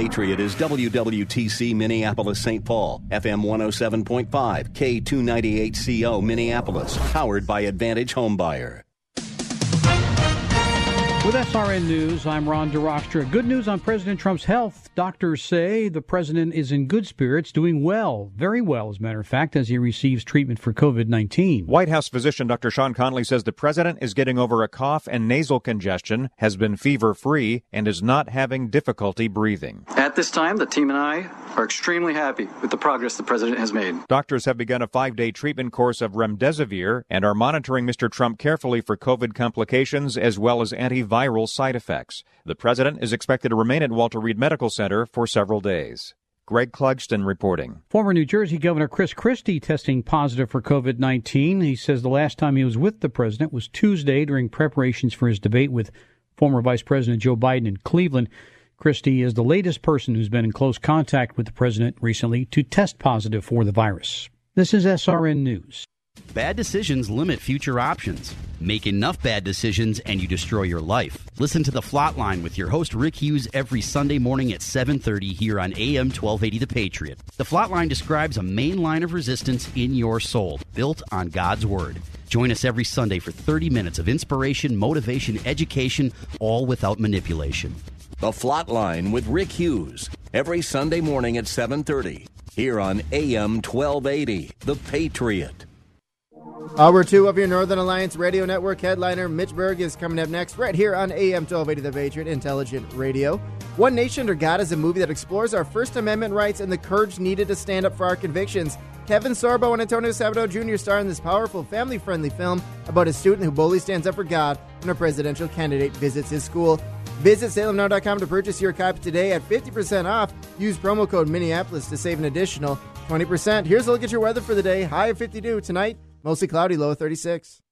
Patriot is WWTC Minneapolis St. Paul, FM 107.5, K298CO Minneapolis, powered by Advantage Homebuyer. With SRN News, I'm Ron DeRostra. Good news on President Trump's health. Doctors say the president is in good spirits, doing well, very well, as a matter of fact, as he receives treatment for COVID 19. White House physician Dr. Sean Conley says the president is getting over a cough and nasal congestion, has been fever free, and is not having difficulty breathing. At this time, the team and I are extremely happy with the progress the president has made. Doctors have begun a five day treatment course of remdesivir and are monitoring Mr. Trump carefully for COVID complications as well as antiviral side effects. The president is expected to remain at Walter Reed Medical Center for several days. Greg Clugston reporting. Former New Jersey Governor Chris Christie testing positive for COVID 19. He says the last time he was with the president was Tuesday during preparations for his debate with former Vice President Joe Biden in Cleveland. Christie is the latest person who's been in close contact with the president recently to test positive for the virus. This is SRN News. Bad decisions limit future options. Make enough bad decisions and you destroy your life. Listen to the Flot Line with your host Rick Hughes every Sunday morning at 7:30 here on AM 1280 The Patriot. The Flot Line describes a main line of resistance in your soul, built on God's word. Join us every Sunday for 30 minutes of inspiration, motivation, education, all without manipulation. The Flot Line with Rick Hughes every Sunday morning at 7:30 here on AM 1280 The Patriot. Hour two of your Northern Alliance Radio Network headliner Mitch Berg is coming up next, right here on AM 1280 The Patriot Intelligent Radio. One Nation Under God is a movie that explores our First Amendment rights and the courage needed to stand up for our convictions. Kevin Sorbo and Antonio Sabato Jr. star in this powerful, family friendly film about a student who boldly stands up for God when a presidential candidate visits his school. Visit salemnow.com to purchase your copy today at 50% off. Use promo code Minneapolis to save an additional 20%. Here's a look at your weather for the day. High of 52 tonight. Mostly cloudy, low 36.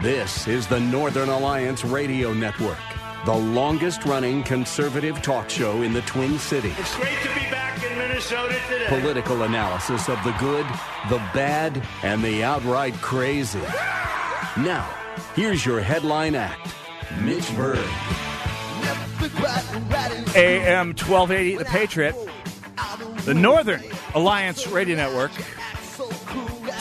This is the Northern Alliance Radio Network, the longest running conservative talk show in the Twin Cities. It's great to be back in Minnesota today. Political analysis of the good, the bad, and the outright crazy. Now, here's your headline act Mitch Berg. AM 1280, The Patriot, the Northern Alliance Radio Network.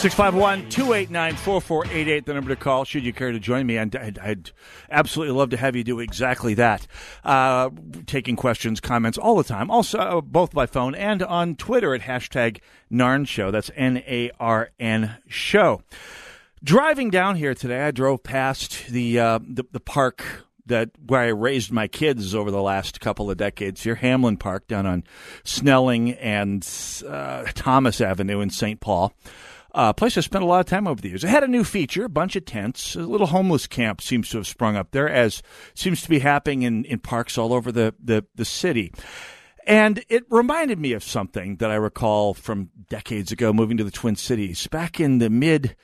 651 289 4488, the number to call should you care to join me. I'd, I'd, I'd absolutely love to have you do exactly that. Uh, taking questions, comments all the time. Also, uh, both by phone and on Twitter at hashtag NARN Show. That's N A R N Show. Driving down here today, I drove past the, uh, the, the park that where I raised my kids over the last couple of decades here, Hamline Park down on Snelling and uh, Thomas Avenue in St. Paul. Uh, place I spent a lot of time over the years. It had a new feature, a bunch of tents. A little homeless camp seems to have sprung up there, as seems to be happening in, in parks all over the, the, the city. And it reminded me of something that I recall from decades ago moving to the Twin Cities. Back in the mid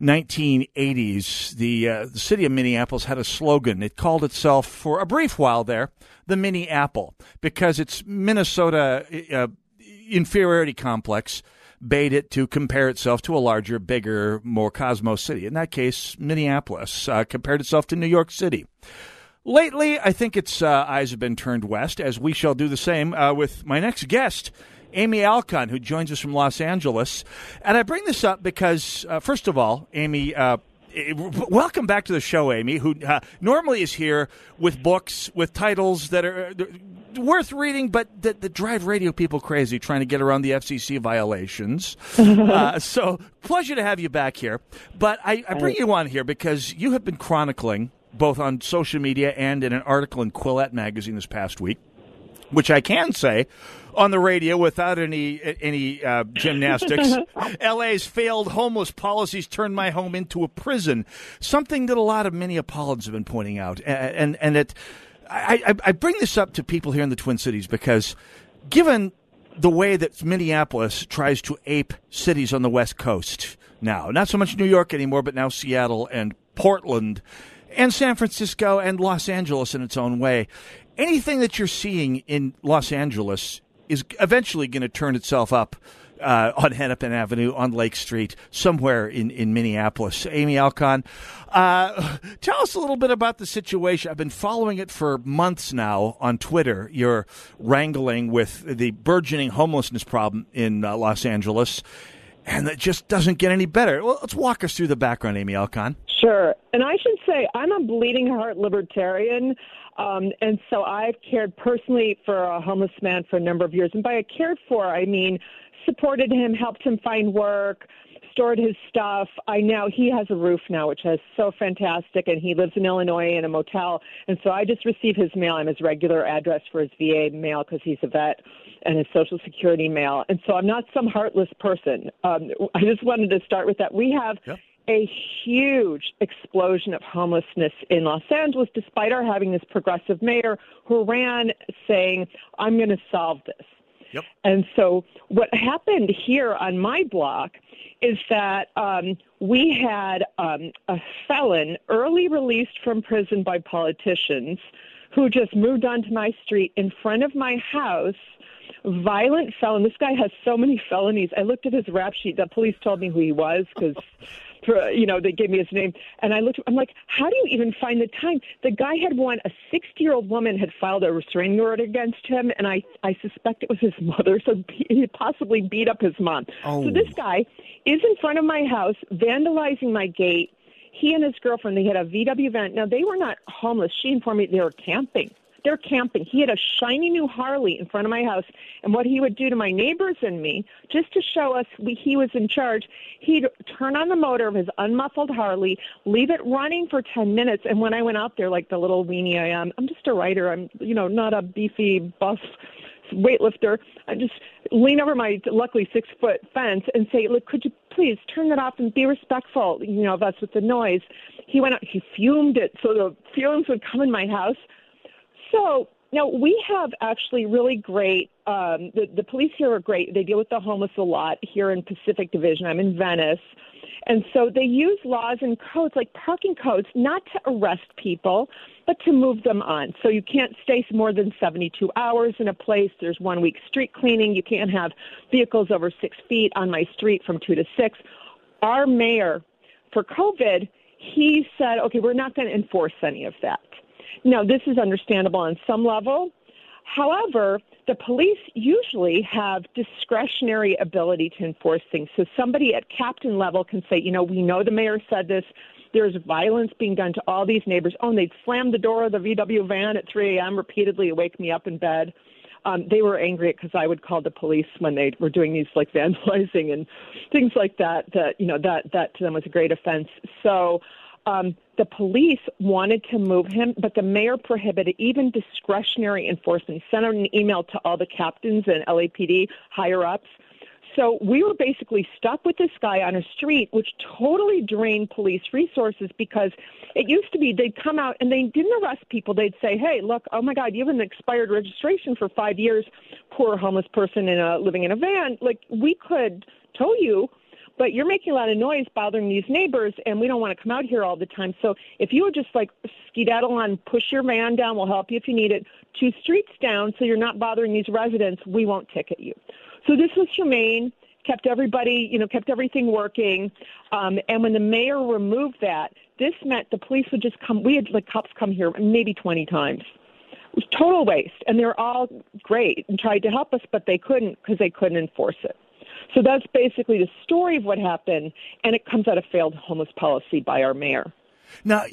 1980s, the, uh, the city of Minneapolis had a slogan. It called itself, for a brief while there, the Mini Apple, because its Minnesota uh, inferiority complex bade it to compare itself to a larger, bigger, more cosmos city. In that case, Minneapolis uh, compared itself to New York City. Lately, I think its uh, eyes have been turned west, as we shall do the same uh, with my next guest, Amy Alkon, who joins us from Los Angeles. And I bring this up because, uh, first of all, Amy, uh, welcome back to the show, Amy, who uh, normally is here with books with titles that are worth reading, but that, that drive radio people crazy trying to get around the FCC violations. uh, so, pleasure to have you back here. But I, I bring you on here because you have been chronicling, both on social media and in an article in Quillette magazine this past week, which I can say on the radio without any any uh, gymnastics. LA's failed homeless policies turned my home into a prison. Something that a lot of Minneapolitans have been pointing out, and and, and it I, I, I bring this up to people here in the Twin Cities because given the way that Minneapolis tries to ape cities on the West Coast now, not so much New York anymore, but now Seattle and Portland and San Francisco and Los Angeles in its own way. Anything that you're seeing in Los Angeles is eventually going to turn itself up uh, on Hennepin Avenue on Lake Street, somewhere in, in Minneapolis. Amy Alkon, uh, tell us a little bit about the situation. I've been following it for months now on Twitter. You're wrangling with the burgeoning homelessness problem in uh, Los Angeles, and it just doesn't get any better. Well, let's walk us through the background, Amy Alkon. Sure. And I should say, I'm a bleeding heart libertarian. Um, and so I've cared personally for a homeless man for a number of years. And by a cared for, I mean supported him, helped him find work, stored his stuff. I know he has a roof now, which is so fantastic, and he lives in Illinois in a motel. And so I just receive his mail. I'm his regular address for his VA mail because he's a vet and his Social Security mail. And so I'm not some heartless person. Um, I just wanted to start with that. We have. Yep a huge explosion of homelessness in Los Angeles, despite our having this progressive mayor who ran saying, I'm going to solve this. Yep. And so what happened here on my block is that um, we had um, a felon early released from prison by politicians who just moved onto my street in front of my house violent felon. This guy has so many felonies. I looked at his rap sheet. The police told me who he was because you know, they gave me his name. And I looked, I'm like, how do you even find the time? The guy had won, a 60 year old woman had filed a restraining order against him, and I, I suspect it was his mother, so he possibly beat up his mom. Oh. So this oh. guy is in front of my house, vandalizing my gate. He and his girlfriend, they had a VW van. Now, they were not homeless. She informed me they were camping. They're camping. He had a shiny new Harley in front of my house, and what he would do to my neighbors and me, just to show us we, he was in charge, he'd turn on the motor of his unmuffled Harley, leave it running for 10 minutes, and when I went out there, like the little weenie I am, I'm just a writer. I'm, you know, not a beefy buff weightlifter. I just lean over my luckily six foot fence and say, "Look, could you please turn that off and be respectful, you know, of us with the noise?" He went out. He fumed it so the fumes would come in my house. So now we have actually really great. Um, the the police here are great. They deal with the homeless a lot here in Pacific Division. I'm in Venice, and so they use laws and codes like parking codes not to arrest people, but to move them on. So you can't stay more than 72 hours in a place. There's one week street cleaning. You can't have vehicles over six feet on my street from two to six. Our mayor, for COVID, he said, okay, we're not going to enforce any of that. Now, this is understandable on some level. However, the police usually have discretionary ability to enforce things. So somebody at captain level can say, you know, we know the mayor said this. There's violence being done to all these neighbors. Oh, and they'd slam the door of the VW van at 3 a.m. repeatedly wake me up in bed. Um, they were angry because I would call the police when they were doing these like vandalizing and things like that. That you know that that to them was a great offense. So um, the police wanted to move him, but the mayor prohibited even discretionary enforcement. He sent out an email to all the captains and LAPD higher ups. So we were basically stuck with this guy on a street, which totally drained police resources because it used to be they'd come out and they didn't arrest people. They'd say, "Hey, look, oh my God, you have an expired registration for five years. Poor homeless person in a living in a van. Like we could tow you." But you're making a lot of noise bothering these neighbors and we don't want to come out here all the time. So if you would just like skedaddle on push your van down we'll help you if you need it two streets down so you're not bothering these residents we won't ticket you. So this was humane kept everybody you know kept everything working. Um, and when the mayor removed that this meant the police would just come we had like cops come here maybe 20 times. It was total waste and they're all great and tried to help us but they couldn't because they couldn't enforce it so that's basically the story of what happened, and it comes out of failed homeless policy by our mayor. Now,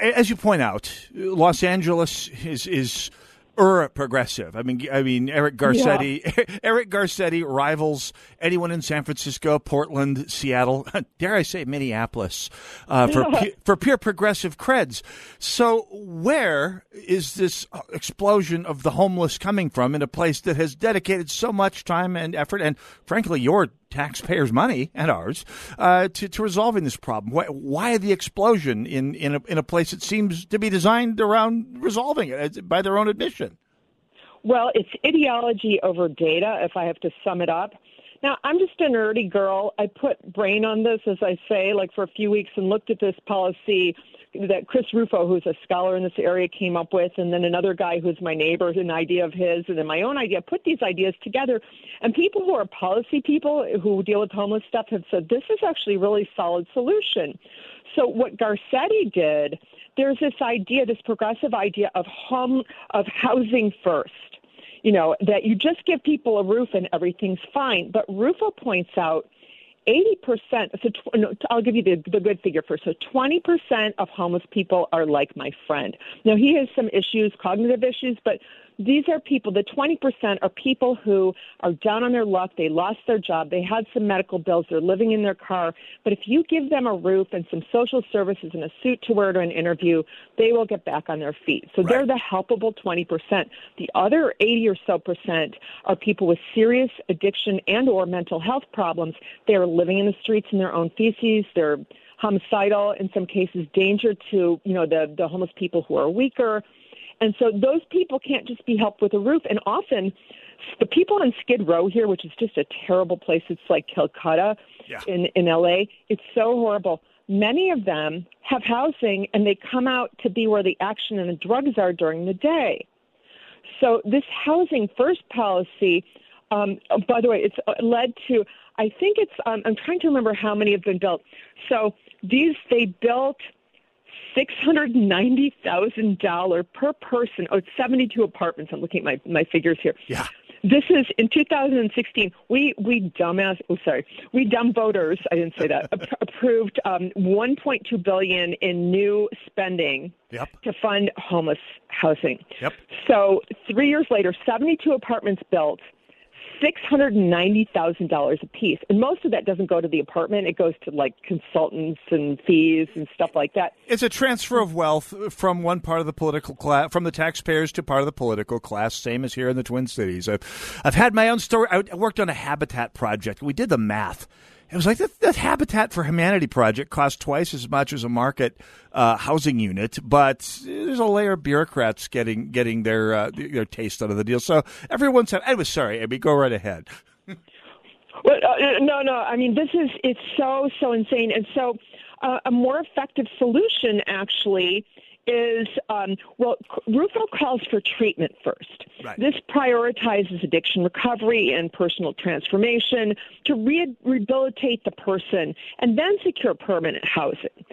as you point out, Los Angeles is is er progressive. I mean, I mean Eric Garcetti. Yeah. Eric Garcetti rivals anyone in San Francisco, Portland, Seattle. Dare I say Minneapolis uh, for yeah. pu- for pure progressive creds. So where is this explosion of the homeless coming from in a place that has dedicated so much time and effort and, frankly, your taxpayers' money and ours uh, to, to resolving this problem? Why, why, the explosion in, in, a, in a place that seems to be designed around resolving it by their own admission? Well, it's ideology over data, if I have to sum it up. Now, I'm just a nerdy girl. I put brain on this, as I say, like for a few weeks and looked at this policy that Chris Rufo, who's a scholar in this area, came up with, and then another guy who's my neighbor, an idea of his, and then my own idea. Put these ideas together, and people who are policy people who deal with homeless stuff have said this is actually a really solid solution. So what Garcetti did, there's this idea, this progressive idea of home of housing first. You know that you just give people a roof and everything's fine. But Rufo points out 80%, so tw- no, I'll give you the, the good figure first. So 20% of homeless people are like my friend. Now, he has some issues, cognitive issues, but these are people, the 20% are people who are down on their luck. They lost their job. They had some medical bills. They're living in their car. But if you give them a roof and some social services and a suit to wear to an interview, they will get back on their feet. So right. they're the helpable 20%. The other 80 or so percent are people with serious addiction and or mental health problems. They are living in the streets in their own feces. They're homicidal, in some cases danger to, you know, the, the homeless people who are weaker and so those people can't just be helped with a roof. And often, the people on Skid Row here, which is just a terrible place, it's like Calcutta yeah. in, in LA, it's so horrible. Many of them have housing and they come out to be where the action and the drugs are during the day. So, this housing first policy, um, by the way, it's uh, led to, I think it's, um, I'm trying to remember how many have been built. So, these, they built $690,000 per person. Oh, it's 72 apartments. I'm looking at my, my figures here. Yeah. This is in 2016. We we dumbass. Oh, sorry. We dumb voters. I didn't say that. approved um, 1.2 billion in new spending yep. to fund homeless housing. Yep. So three years later, 72 apartments built $690,000 a piece. And most of that doesn't go to the apartment. It goes to like consultants and fees and stuff like that. It's a transfer of wealth from one part of the political class, from the taxpayers to part of the political class, same as here in the Twin Cities. I've, I've had my own story. I worked on a habitat project. We did the math it was like that, that Habitat for Humanity project cost twice as much as a market uh, housing unit, but there's a layer of bureaucrats getting getting their uh, their taste out of the deal. So everyone said, I was sorry, Abby. Go right ahead. well, uh, no, no. I mean, this is it's so so insane, and so uh, a more effective solution actually is um, well, Rufo calls for treatment first. Right. This prioritizes addiction recovery and personal transformation to re- rehabilitate the person and then secure permanent housing.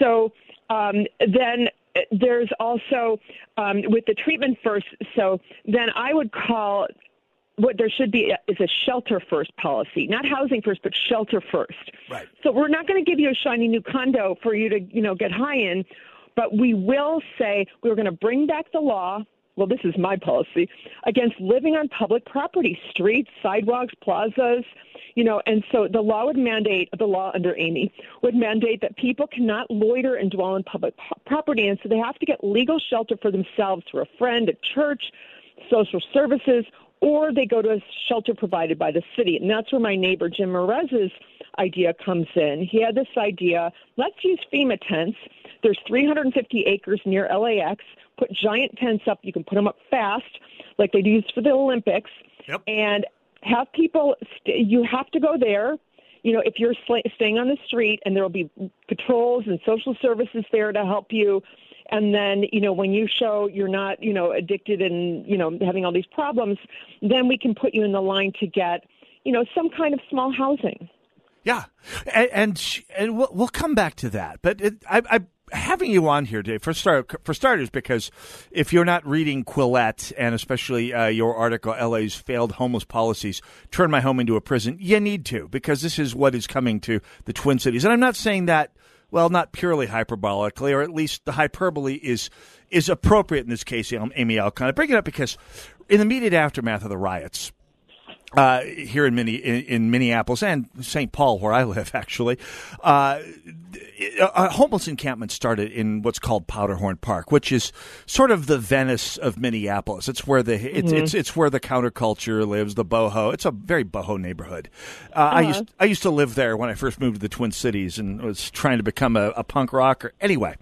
So um, then uh, there's also um, with the treatment first. So then I would call what there should be is a shelter first policy, not housing first, but shelter first. Right. So we're not going to give you a shiny new condo for you to, you know, get high in. But we will say we're going to bring back the law. Well, this is my policy against living on public property, streets, sidewalks, plazas, you know, and so the law would mandate the law under Amy would mandate that people cannot loiter and dwell on public property, and so they have to get legal shelter for themselves through a friend, a church, social services, or they go to a shelter provided by the city. And that's where my neighbor Jim Merez's idea comes in. He had this idea let's use FEMA tents. There's 350 acres near LAX. Put giant tents up. You can put them up fast, like they use for the Olympics. Yep. And have people, st- you have to go there. You know, if you're sl- staying on the street, and there will be patrols and social services there to help you and then you know when you show you're not you know addicted and you know having all these problems then we can put you in the line to get you know some kind of small housing yeah and and, and we'll, we'll come back to that but it, I, I having you on here, Dave, for start for starters, because if you're not reading Quillette and especially uh, your article, LA's failed homeless policies turn my home into a prison, you need to because this is what is coming to the Twin Cities, and I'm not saying that well, not purely hyperbolically, or at least the hyperbole is is appropriate in this case, Amy Alkon. I bring it up because in the immediate aftermath of the riots, uh, here in, Mini, in, in, Minneapolis and St. Paul, where I live, actually, uh, a homeless encampment started in what's called Powderhorn Park, which is sort of the Venice of Minneapolis. It's where the it's mm-hmm. it's, it's where the counterculture lives, the boho. It's a very boho neighborhood. Uh, uh-huh. I used I used to live there when I first moved to the Twin Cities and was trying to become a, a punk rocker. Anyway.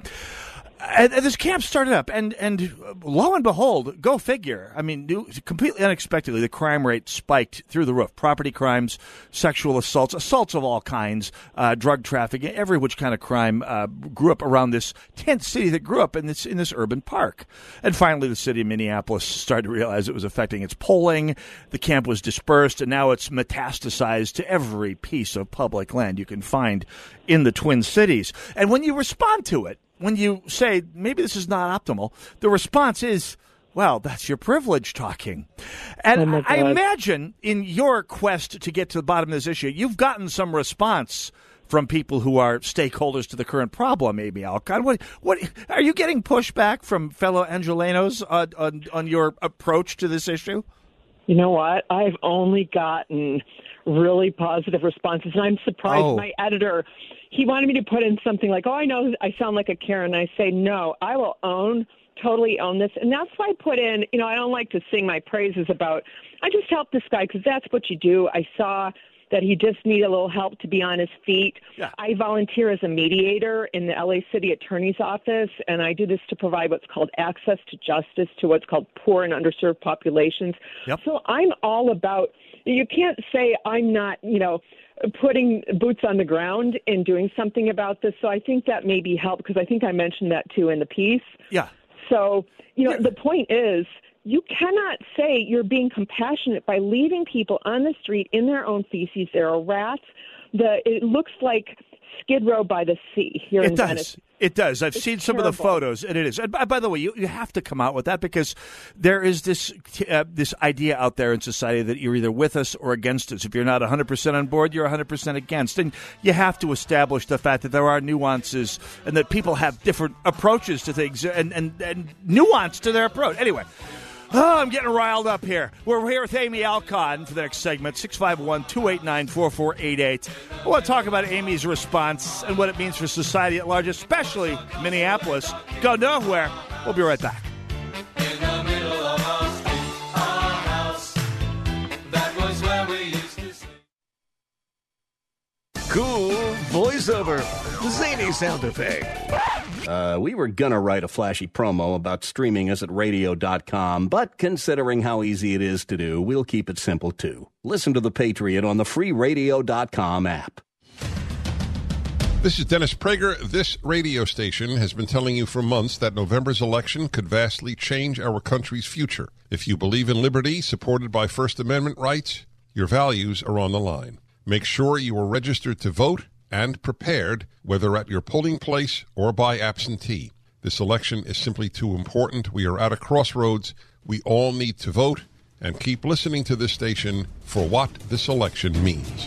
And, and this camp started up, and and lo and behold, go figure. I mean, completely unexpectedly, the crime rate spiked through the roof. Property crimes, sexual assaults, assaults of all kinds, uh, drug trafficking, every which kind of crime uh, grew up around this tent city that grew up in this in this urban park. And finally, the city of Minneapolis started to realize it was affecting its polling. The camp was dispersed, and now it's metastasized to every piece of public land you can find in the Twin Cities. And when you respond to it when you say maybe this is not optimal, the response is, well, that's your privilege talking. And Oh, I imagine in your quest to get to the bottom of this issue, you've gotten some response from people who are stakeholders to the current problem, Amy Alcott. What, what are you getting pushback from fellow Angelenos on, on, on your approach to this issue? You know what? I've only gotten really positive responses, and I'm surprised. Oh. My editor, he wanted me to put in something like, "Oh, I know I sound like a Karen." I say, "No, I will own, totally own this," and that's why I put in. You know, I don't like to sing my praises about. I just helped this guy because that's what you do. I saw that he just needed a little help to be on his feet. Yeah. I volunteer as a mediator in the LA City Attorney's Office, and I do this to provide what's called access to justice to what's called poor and underserved populations. Yep. So I'm all about. You can't say I'm not, you know, putting boots on the ground and doing something about this. So I think that maybe help because I think I mentioned that too in the piece. Yeah. So, you know, the point is you cannot say you're being compassionate by leaving people on the street in their own feces. There are rats. The it looks like Skid Row by the sea here It in does. Venice. It does. I've seen some of the photos, and it is. And by, by the way, you, you have to come out with that because there is this uh, this idea out there in society that you're either with us or against us. If you're not 100 percent on board, you're 100 percent against, and you have to establish the fact that there are nuances and that people have different approaches to things and and, and nuance to their approach. Anyway. Oh, I'm getting riled up here. We're here with Amy Alkon for the next segment, 651 289 4488. I want to talk about Amy's response and what it means for society at large, especially Minneapolis. Go nowhere. We'll be right back. Cool voiceover. Zany sound effect. Uh, we were gonna write a flashy promo about streaming us at radio.com, but considering how easy it is to do, we'll keep it simple too. Listen to The Patriot on the free radio.com app. This is Dennis Prager. This radio station has been telling you for months that November's election could vastly change our country's future. If you believe in liberty, supported by First Amendment rights, your values are on the line. Make sure you are registered to vote and prepared, whether at your polling place or by absentee. This election is simply too important. We are at a crossroads. We all need to vote and keep listening to this station for what this election means.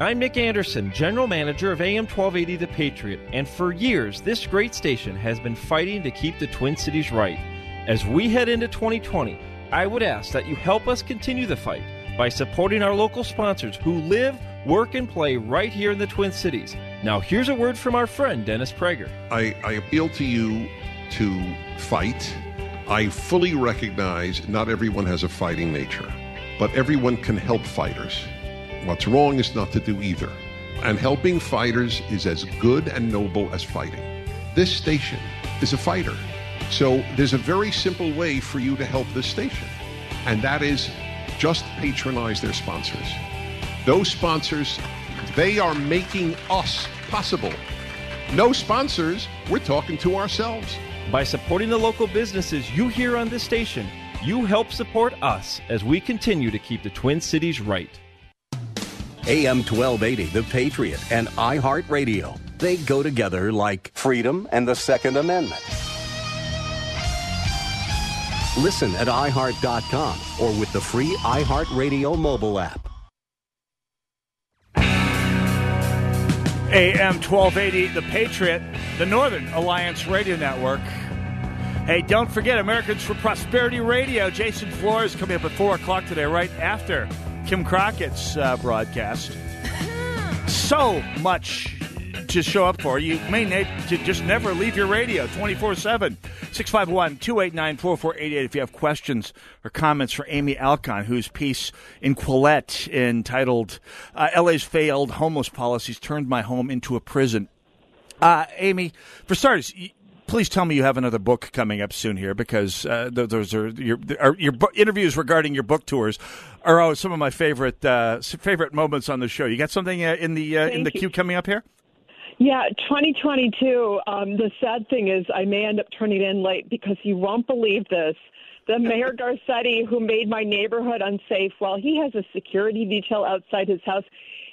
I'm Nick Anderson, General Manager of AM 1280 The Patriot, and for years, this great station has been fighting to keep the Twin Cities right. As we head into 2020, I would ask that you help us continue the fight by supporting our local sponsors who live, work, and play right here in the Twin Cities. Now, here's a word from our friend Dennis Prager. I, I appeal to you to fight. I fully recognize not everyone has a fighting nature, but everyone can help fighters. What's wrong is not to do either. And helping fighters is as good and noble as fighting. This station is a fighter. So there's a very simple way for you to help this station, and that is just patronize their sponsors. Those sponsors, they are making us possible. No sponsors. We're talking to ourselves. By supporting the local businesses you hear on this station, you help support us as we continue to keep the Twin Cities right. AM 1280, The Patriot, and iHeartRadio. They go together like freedom and the Second Amendment. Listen at iHeart.com or with the free iHeartRadio mobile app. AM 1280, The Patriot, the Northern Alliance Radio Network. Hey, don't forget Americans for Prosperity Radio. Jason Flores coming up at 4 o'clock today, right after Kim Crockett's uh, broadcast. so much to show up for. You may need to just never leave your radio 24 7. 651 289 4488 if you have questions or comments for Amy Alkon, whose piece in Quillette entitled uh, LA's Failed Homeless Policies Turned My Home into a Prison. Uh, Amy, for starters, please tell me you have another book coming up soon here because uh, those are your are your interviews regarding your book tours are always some of my favorite uh, favorite moments on the show. You got something uh, in the uh, in the queue coming up here? Yeah, 2022. Um, the sad thing is, I may end up turning in late because you won't believe this. The Mayor Garcetti, who made my neighborhood unsafe, while he has a security detail outside his house,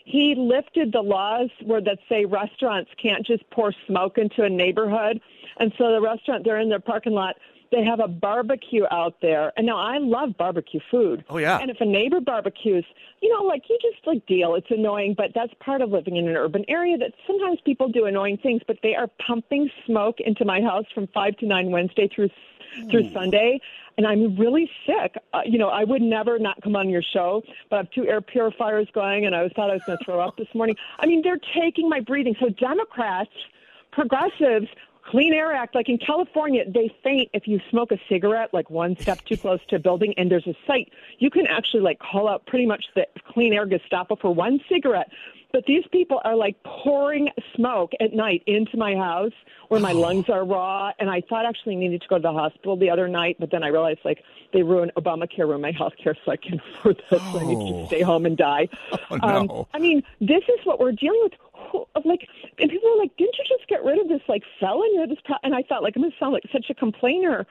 he lifted the laws where that say restaurants can't just pour smoke into a neighborhood. And so the restaurant, they're in their parking lot they have a barbecue out there. And now I love barbecue food. Oh yeah. And if a neighbor barbecues, you know, like you just like deal. It's annoying, but that's part of living in an urban area that sometimes people do annoying things, but they are pumping smoke into my house from 5 to 9 Wednesday through through mm. Sunday and I'm really sick. Uh, you know, I would never not come on your show, but I have two air purifiers going, and I thought I was going to throw up this morning. I mean, they're taking my breathing. So Democrats, progressives Clean Air Act, like in California, they faint if you smoke a cigarette like one step too close to a building, and there's a site you can actually like call out pretty much the Clean Air Gestapo for one cigarette. But these people are like pouring smoke at night into my house where my oh. lungs are raw. And I thought actually needed to go to the hospital the other night, but then I realized like they ruined Obamacare, ruined my health care, so I can't afford that. Oh. So I need to oh. stay home and die. Oh, no. um, I mean, this is what we're dealing with like, and people are like, didn't you just get rid of this like felon? You know, this, pro-? and I thought like I'm going to sound like such a complainer,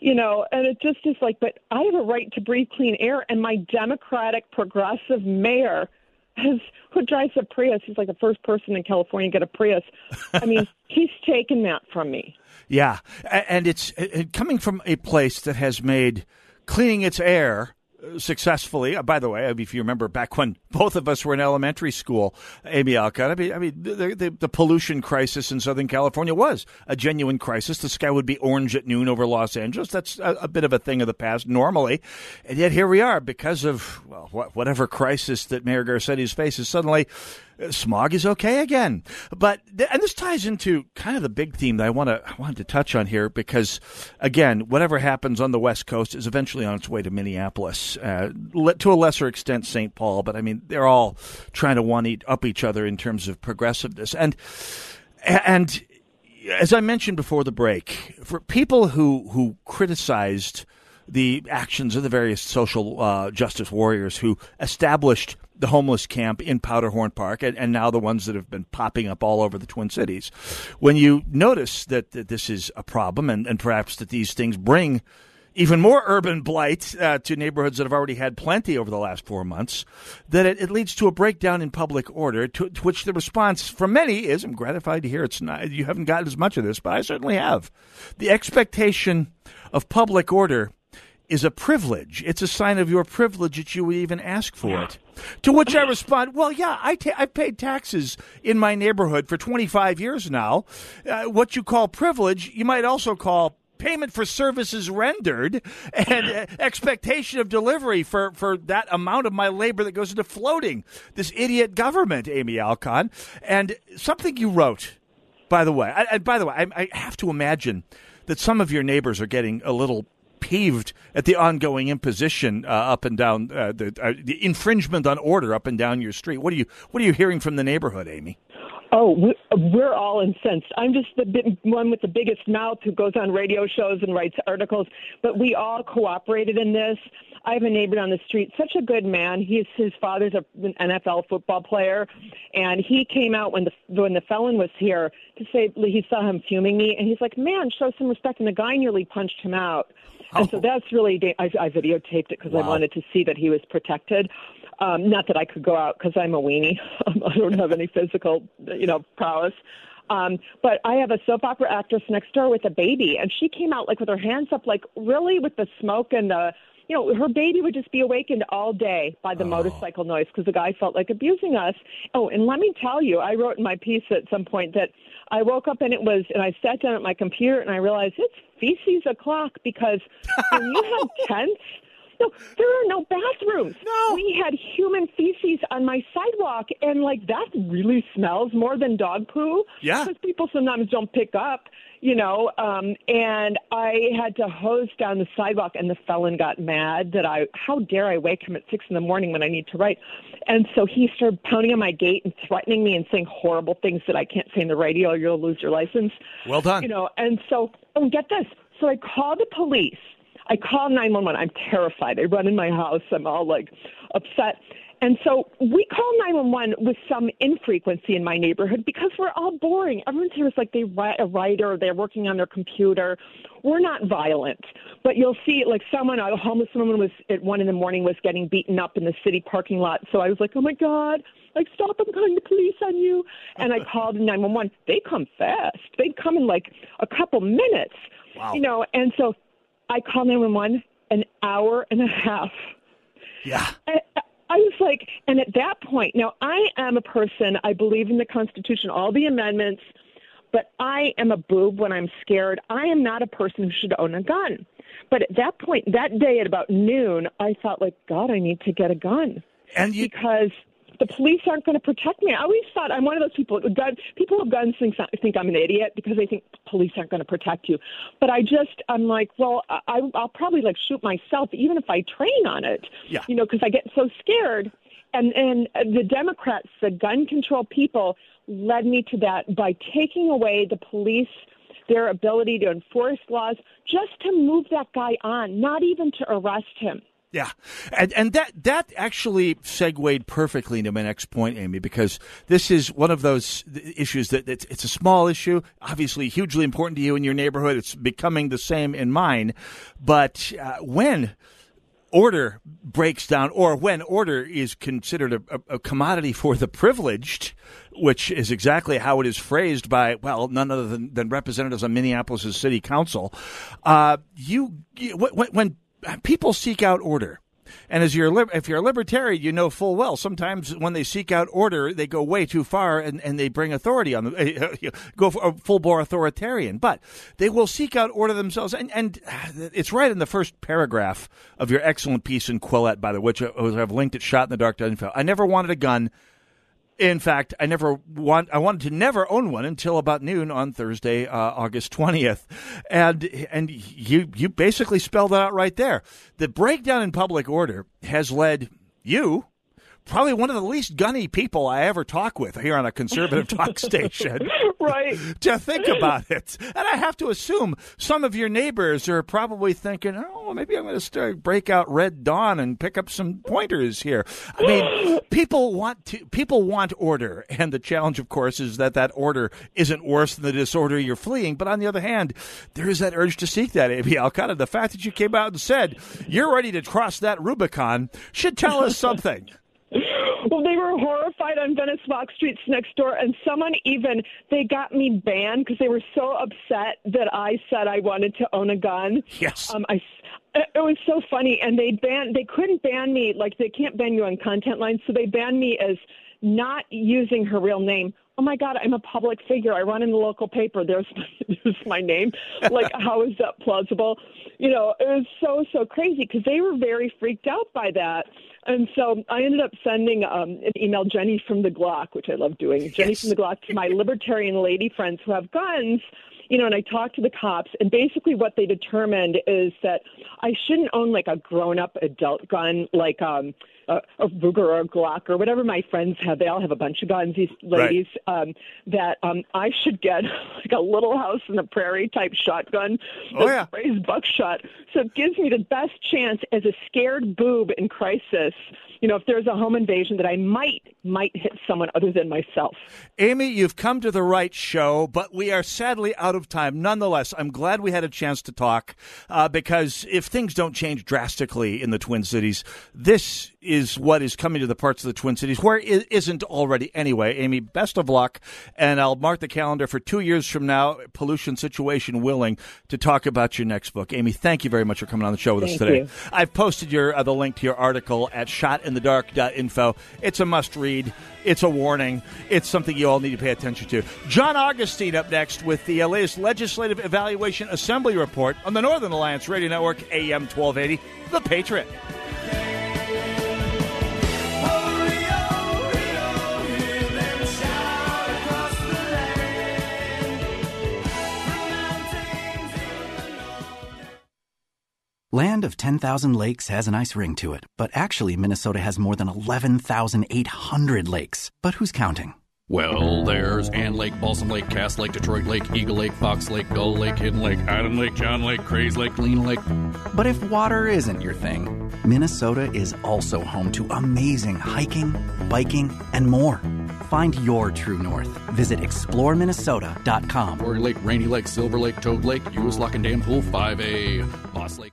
you know, and it just is like, but I have a right to breathe clean air, and my Democratic progressive mayor has who drives a Prius. He's like the first person in California to get a Prius. I mean, he's taken that from me. Yeah, and it's coming from a place that has made cleaning its air successfully. Uh, by the way, if you remember back when both of us were in elementary school, Amy Alcott, I mean, I mean the, the, the, pollution crisis in Southern California was a genuine crisis. The sky would be orange at noon over Los Angeles. That's a, a bit of a thing of the past normally. And yet here we are because of, well, whatever crisis that Mayor Garcetti's faces. Suddenly, smog is okay again. But and this ties into kind of the big theme that I want to I wanted to touch on here because again, whatever happens on the West Coast is eventually on its way to Minneapolis, uh, to a lesser extent St. Paul. But I mean, they're all trying to one eat up each other in terms of progressiveness and and. As I mentioned before the break, for people who, who criticized the actions of the various social uh, justice warriors who established the homeless camp in Powderhorn Park, and, and, now the ones that have been popping up all over the Twin Cities. When you notice that, that this is a problem, and, and perhaps that these things bring even more urban blight uh, to neighborhoods that have already had plenty over the last four months, that it, it leads to a breakdown in public order, to, to, which the response from many is, I'm gratified to hear it's not, you haven't gotten as much of this, but I certainly have. The expectation of public order is a privilege. It's a sign of your privilege that you would even ask for it. To which I respond, well, yeah, I ta- I've paid taxes in my neighborhood for 25 years now. Uh, what you call privilege, you might also call payment for services rendered and uh, expectation of delivery for, for that amount of my labor that goes into floating this idiot government, Amy Alkon. And something you wrote, by the way, and by the way, I, I have to imagine that some of your neighbors are getting a little peeved at the ongoing imposition uh, up and down uh, the, uh, the infringement on order up and down your street. What are you What are you hearing from the neighborhood, Amy? Oh, we're all incensed. I'm just the one with the biggest mouth who goes on radio shows and writes articles, but we all cooperated in this. I have a neighbor down the street, such a good man. He's his father's an NFL football player, and he came out when the when the felon was here to say he saw him fuming me, and he's like, "Man, show some respect." And the guy nearly punched him out, oh. and so oh. that's really I, I videotaped it because wow. I wanted to see that he was protected. Um, not that I could go out because I'm a weenie. I don't have any physical, you know, prowess. Um, but I have a soap opera actress next door with a baby, and she came out like with her hands up, like really with the smoke and the, you know, her baby would just be awakened all day by the oh. motorcycle noise because the guy felt like abusing us. Oh, and let me tell you, I wrote in my piece at some point that I woke up and it was, and I sat down at my computer and I realized it's feces o'clock because when you have tents no, there are no bathrooms. No. We had human feces on my sidewalk, and like that really smells more than dog poo. Yeah. Because people sometimes don't pick up, you know. Um, and I had to hose down the sidewalk, and the felon got mad that I, how dare I wake him at six in the morning when I need to write. And so he started pounding on my gate and threatening me and saying horrible things that I can't say in the radio or you'll lose your license. Well done. You know, and so, and get this. So I called the police I call 911. I'm terrified. I run in my house. I'm all like upset. And so we call 911 with some infrequency in my neighborhood because we're all boring. Everyone's here is like they write a writer, they're working on their computer. We're not violent, but you'll see like someone, a homeless woman was at one in the morning was getting beaten up in the city parking lot. So I was like, oh my god, like stop! I'm calling the police on you. And I called 911. They come fast. They come in like a couple minutes. Wow. You know, and so I called 911 an hour and a half. Yeah. I, I was like, and at that point, now I am a person, I believe in the Constitution, all the amendments, but I am a boob when I'm scared. I am not a person who should own a gun. But at that point, that day at about noon, I thought, like, God, I need to get a gun. And you, because the police aren't going to protect me. I always thought I'm one of those people. Gun, people with guns think think I'm an idiot because they think police aren't going to protect you. But I just I'm like, well, I, I'll probably like shoot myself even if I train on it. Yeah. You know, because I get so scared. And and the Democrats, the gun control people, led me to that by taking away the police their ability to enforce laws just to move that guy on, not even to arrest him. Yeah, and and that that actually segued perfectly into my next point, Amy, because this is one of those issues that it's, it's a small issue, obviously hugely important to you in your neighborhood. It's becoming the same in mine, but uh, when order breaks down, or when order is considered a, a, commodity for the privileged, which is exactly how it is phrased by well, none other than, than representatives on Minneapolis' city council. Uh, you when, when people seek out order. And as you're if you're a libertarian, you know full well sometimes when they seek out order, they go way too far and, and they bring authority on them, go full bore authoritarian. But they will seek out order themselves, and and it's right in the first paragraph of your excellent piece in Quillette, by the way, which I've linked at Shot in the Dark. I never wanted a gun. In fact, I never want. I wanted to never own one until about noon on Thursday, uh, August twentieth, and and you you basically spelled it out right there. The breakdown in public order has led you probably one of the least gunny people I ever talk with here on a conservative talk station. right. to think about it. And I have to assume some of your neighbors are probably thinking, oh, maybe I'm going to start break out Red Dawn and pick up some pointers here. I mean, people want to people want order, and the challenge, of course, is that that order isn't worse than the disorder you're fleeing. But on the other hand, there is that urge to seek that. Amy Alcott, the fact that you came out and said you're ready to cross that Rubicon should tell us something. They were horrified on Venice Fox Streets next door, and someone even they got me banned because they were so upset that I said I wanted to own a gun. Yes. Um, I it was so funny, and they banned. They couldn't ban me like they can't ban you on content lines, so they banned me as not using her real name. Oh my God, I'm a public figure. I run in the local paper. There's my, there's my name. Like, how is that plausible? You know, it was so so crazy because they were very freaked out by that. And so I ended up sending um, an email, Jenny from the Glock, which I love doing, Jenny yes. from the Glock, to my libertarian lady friends who have guns. You know, and I talked to the cops, and basically what they determined is that I shouldn't own like a grown-up adult gun, like um, a, a Ruger or a Glock or whatever my friends have. They all have a bunch of guns. These ladies right. um, that um, I should get like a little house in the prairie type shotgun that oh, yeah. sprays buckshot. So it gives me the best chance as a scared boob in crisis. You know, if there's a home invasion, that I might might hit someone other than myself. Amy, you've come to the right show, but we are sadly out of time. Nonetheless, I'm glad we had a chance to talk uh, because if things don't change drastically in the Twin Cities, this is what is coming to the parts of the Twin Cities where it isn't already anyway. Amy, best of luck, and I'll mark the calendar for two years from now, pollution situation willing, to talk about your next book. Amy, thank you very much for coming on the show with thank us today. You. I've posted your uh, the link to your article at shotinthedark.info. It's a must read. It's a warning. It's something you all need to pay attention to. John Augustine up next with the latest Legislative Evaluation Assembly report on the Northern Alliance Radio Network, AM 1280, The Patriot. Land of 10,000 Lakes has a nice ring to it, but actually, Minnesota has more than 11,800 lakes. But who's counting? Well, there's Ann Lake, Balsam Lake, Cass Lake, Detroit Lake, Eagle Lake, Fox Lake, Gull Lake, Hidden Lake, Island Lake, John Lake, Craze Lake, Lean Lake. But if water isn't your thing, Minnesota is also home to amazing hiking, biking, and more. Find your true north. Visit exploreminnesota.com. Quarry Lake, Rainy Lake, Silver Lake, Toad Lake, US Lock and Dam Pool 5A, Moss Lake.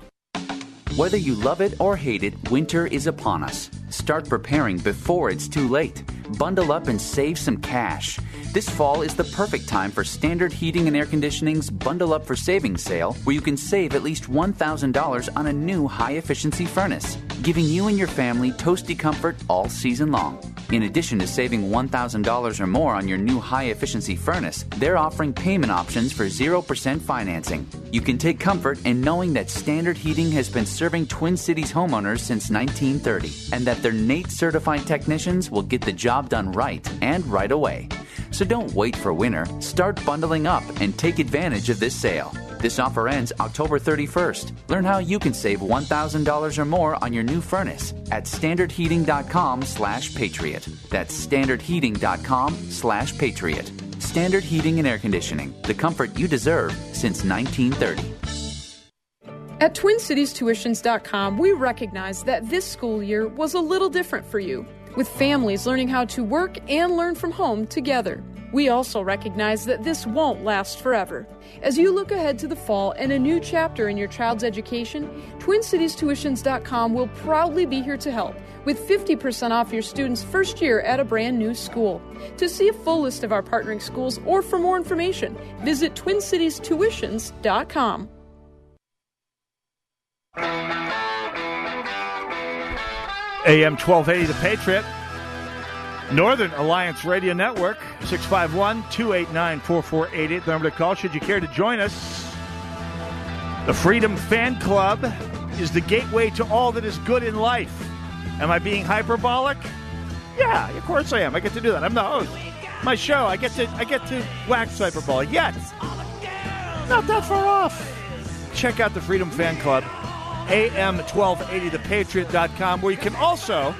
Whether you love it or hate it, winter is upon us. Start preparing before it's too late. Bundle up and save some cash. This fall is the perfect time for Standard Heating and Air Conditioning's Bundle Up for Savings sale, where you can save at least $1,000 on a new high efficiency furnace, giving you and your family toasty comfort all season long. In addition to saving $1,000 or more on your new high efficiency furnace, they're offering payment options for 0% financing. You can take comfort in knowing that Standard Heating has been serving Twin Cities homeowners since 1930 and that their NATE certified technicians will get the job done right and right away. So don't wait for winter. Start bundling up and take advantage of this sale. This offer ends October 31st. Learn how you can save $1,000 or more on your new furnace at standardheating.com slash patriot. That's standardheating.com slash patriot. Standard Heating and Air Conditioning, the comfort you deserve since 1930. At TwinCitiesTuitions.com, we recognize that this school year was a little different for you with families learning how to work and learn from home together. We also recognize that this won't last forever. As you look ahead to the fall and a new chapter in your child's education, TwinCitiesTuitions.com will proudly be here to help with 50% off your student's first year at a brand new school. To see a full list of our partnering schools or for more information, visit TwinCitiesTuitions.com. AM 1280, The Patriot. Northern Alliance Radio Network, 651 289 4488. The number to call should you care to join us. The Freedom Fan Club is the gateway to all that is good in life. Am I being hyperbolic? Yeah, of course I am. I get to do that. I'm the host. My show, I get to I get to wax hyperbolic. Yet, not that far off. Check out the Freedom Fan Club am1280thepatriot.com, where you can also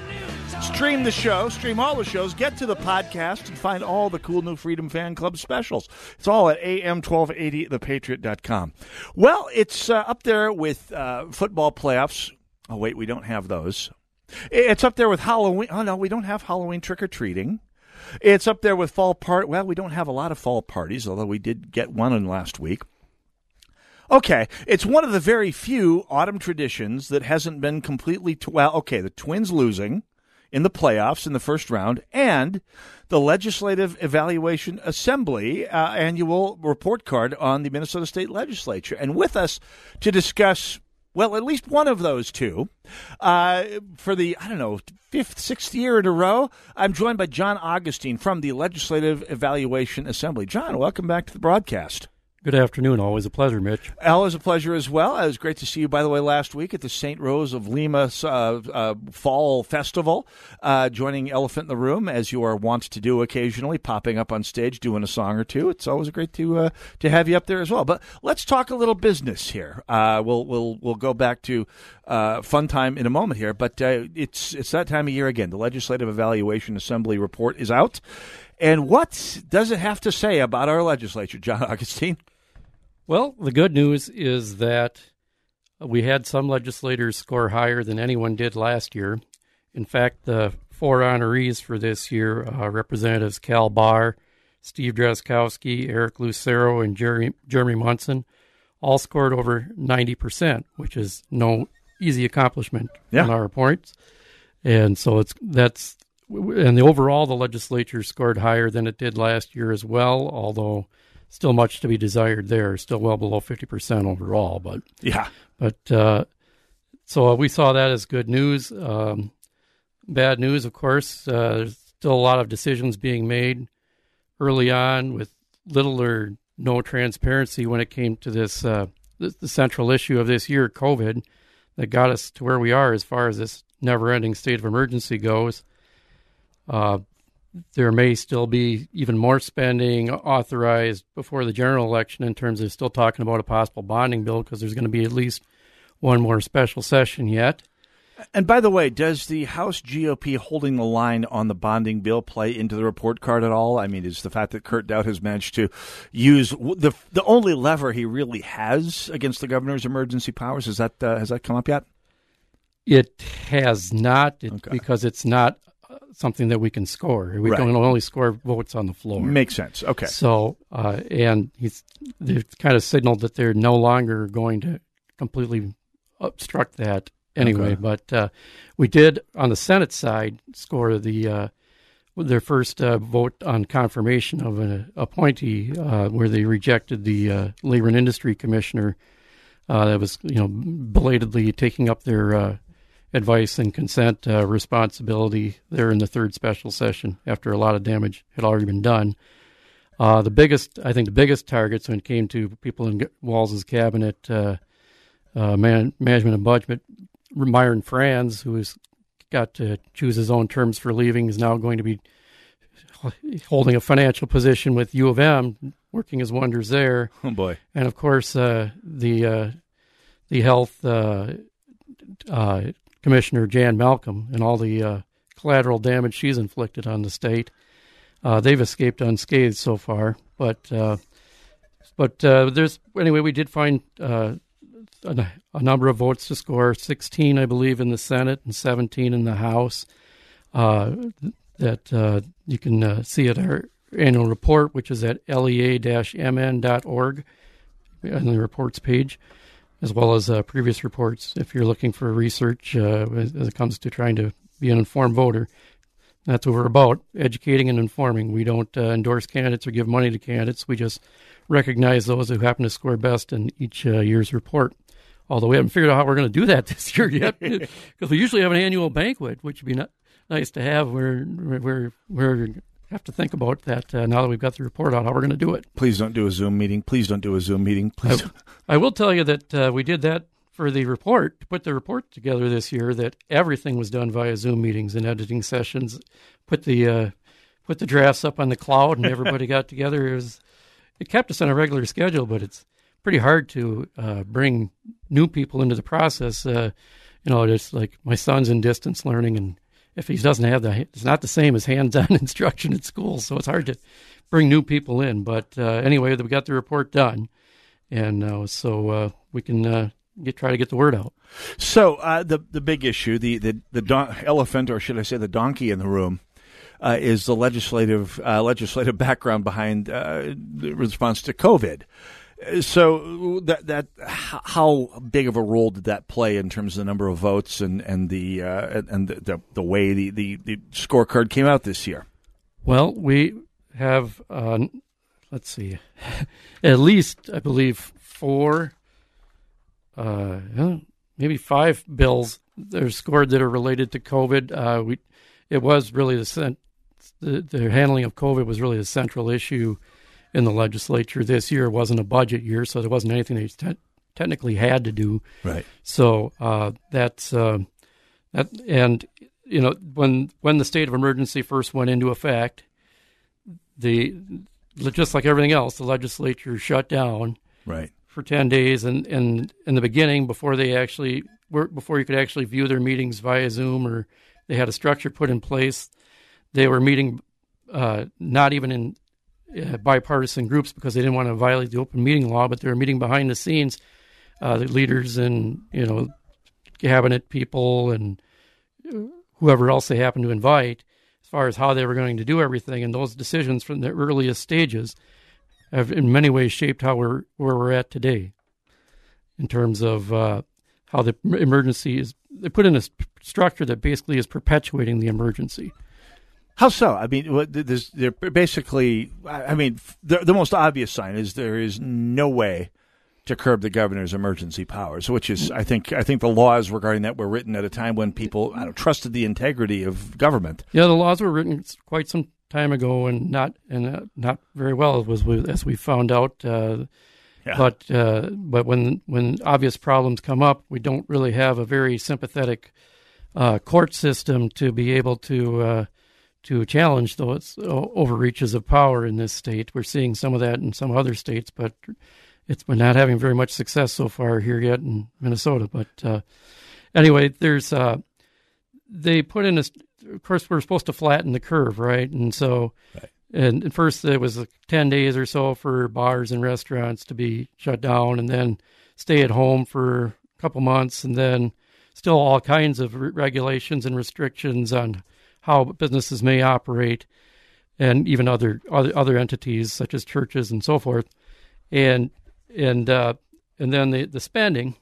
stream the show, stream all the shows, get to the podcast, and find all the cool new Freedom Fan Club specials. It's all at am1280thepatriot.com. Well, it's uh, up there with uh, football playoffs. Oh, wait, we don't have those. It's up there with Halloween. Oh no, we don't have Halloween trick or treating. It's up there with fall part. Well, we don't have a lot of fall parties, although we did get one in last week. Okay, it's one of the very few autumn traditions that hasn't been completely. Well, okay, the Twins losing in the playoffs in the first round, and the Legislative Evaluation Assembly uh, annual report card on the Minnesota State Legislature. And with us to discuss, well, at least one of those two, uh, for the, I don't know, fifth, sixth year in a row, I'm joined by John Augustine from the Legislative Evaluation Assembly. John, welcome back to the broadcast. Good afternoon. Always a pleasure, Mitch. Always a pleasure as well. It was great to see you, by the way, last week at the St. Rose of Lima uh, uh, Fall Festival, uh, joining Elephant in the Room, as you are wont to do occasionally, popping up on stage, doing a song or two. It's always great to uh, to have you up there as well. But let's talk a little business here. Uh, we'll we'll we'll go back to uh, fun time in a moment here, but it's it's that time of year again. The Legislative Evaluation Assembly report is out. And what does it have to say about our legislature, John Augustine? Well, the good news is that we had some legislators score higher than anyone did last year. In fact, the four honorees for this year, uh, Representatives Cal Bahr, Steve Drazkowski, Eric Lucero, and Jerry, Jeremy Munson, all scored over 90%, which is no easy accomplishment yeah. on our points. And so it's that's and the overall the legislature scored higher than it did last year as well, although still much to be desired there. Still well below fifty percent overall, but yeah. But uh, so we saw that as good news. Um, bad news, of course. Uh, there's still a lot of decisions being made early on with little or no transparency when it came to this uh, the, the central issue of this year, COVID, that got us to where we are as far as this never-ending state of emergency goes. Uh, there may still be even more spending authorized before the general election in terms of still talking about a possible bonding bill because there's going to be at least one more special session yet. And by the way, does the House GOP holding the line on the bonding bill play into the report card at all? I mean, is the fact that Kurt Daudt has managed to use the the only lever he really has against the governor's emergency powers? Has that uh, has that come up yet? It has not, it, Okay. because it's not something that we can score. We Right. can only score votes on the floor. Makes sense. Okay. So, uh, and he's they've kind of signaled that they're no longer going to completely obstruct that anyway. Okay. But uh, we did on the Senate side score the uh, their first uh, vote on confirmation of an appointee, uh, where they rejected the uh, Labor and Industry Commissioner uh, that was you know belatedly taking up their uh, advice and consent uh, responsibility there in the third special session after a lot of damage had already been done. Uh, the biggest, I think, the biggest targets when it came to people in Walz's cabinet, uh, uh, man, management and budget, Myron Frans, who has got to choose his own terms for leaving, is now going to be holding a financial position with U of M, working his wonders there. Oh boy! And of course, uh, the uh, the health uh, uh, commissioner Jan Malcolm and all the uh, collateral damage she's inflicted on the state. Uh, they've escaped unscathed so far, but uh, but uh, there's anyway. We did find uh, a, a number of votes to score: sixteen, I believe, in the Senate and seventeen in the House. Uh, that you can see at our annual report, which is at lea-mn.org on the reports page, as well as uh, previous reports if you're looking for research uh, as, as it comes to trying to be an informed voter. That's what we're about, educating and informing. We don't uh, endorse candidates or give money to candidates. We just recognize those who happen to score best in each uh, year's report. Although we haven't figured out how we're going to do that this year yet, because we usually have an annual banquet, which would be not, nice to have. We're we're we're have to think about that uh, now that we've got the report out. How we're going to do it. Please don't do a Zoom meeting. Please don't do a Zoom meeting. Please. I, I will tell you that uh, we did that for the report to put the report together this year. That everything was done via Zoom meetings and editing sessions. Put the uh, put the drafts up on the cloud, and everybody got together. It was it kept us on a regular schedule, but it's pretty hard to uh, bring new people into the process. Uh, you know, it's like my son's in distance learning, and if he doesn't have the, it's not the same as hands-on instruction at school, so it's hard to bring new people in. But uh, anyway, we got the report done, and uh, so uh, we can uh, get try to get the word out. So uh, the the big issue, the the the don- elephant, or should I say, the donkey in the room, uh, is the legislative legislative background behind the response to COVID. So that that how big of a role did that play in terms of the number of votes and and the uh, and the, the, the way the, the the scorecard came out this year? Well, we have uh, let's see, at least I believe four, uh, maybe five bills that are scored that are related to COVID. Uh, we it was really the, the the handling of COVID was really the central issue in the legislature this year. Wasn't a budget year, so there wasn't anything they te- technically had to do. Right. So uh, that's uh, that, and you know when when the state of emergency first went into effect, the just like everything else, the legislature shut down. Right. For ten days, and, and in the beginning, before they actually were, before you could actually view their meetings via Zoom, or they had a structure put in place, they were meeting uh, not even in uh, bipartisan groups because they didn't want to violate the open meeting law, but they were meeting behind the scenes, uh, the leaders and you know cabinet people and whoever else they happened to invite, as far as how they were going to do everything. And those decisions from the earliest stages have, in many ways, shaped how we're where we're at today, in terms of uh, how the emergency is. They put in a structure that basically is perpetuating the emergency. How so? I mean, they're basically. I mean, the, the, most obvious sign is there is no way to curb the governor's emergency powers, which is, I think, I think the laws regarding that were written at a time when people I don't, trusted the integrity of government. Yeah, the laws were written quite some time ago, and not and uh, not very well, as, as we found out. Uh, yeah. But uh, but when when obvious problems come up, we don't really have a very sympathetic uh, court system to be able to uh, to challenge those overreaches of power in this state. We're seeing some of that in some other states, but it's we're not having very much success so far here yet in Minnesota. But uh, anyway, there's uh, they put in a. Of course, we're supposed to flatten the curve, right? And so, right. and at first it was ten days or so for bars and restaurants to be shut down, and then stay at home for a couple months, and then still all kinds of regulations and restrictions on how businesses may operate, and even other other, other entities such as churches and so forth, and and uh, and then the the spending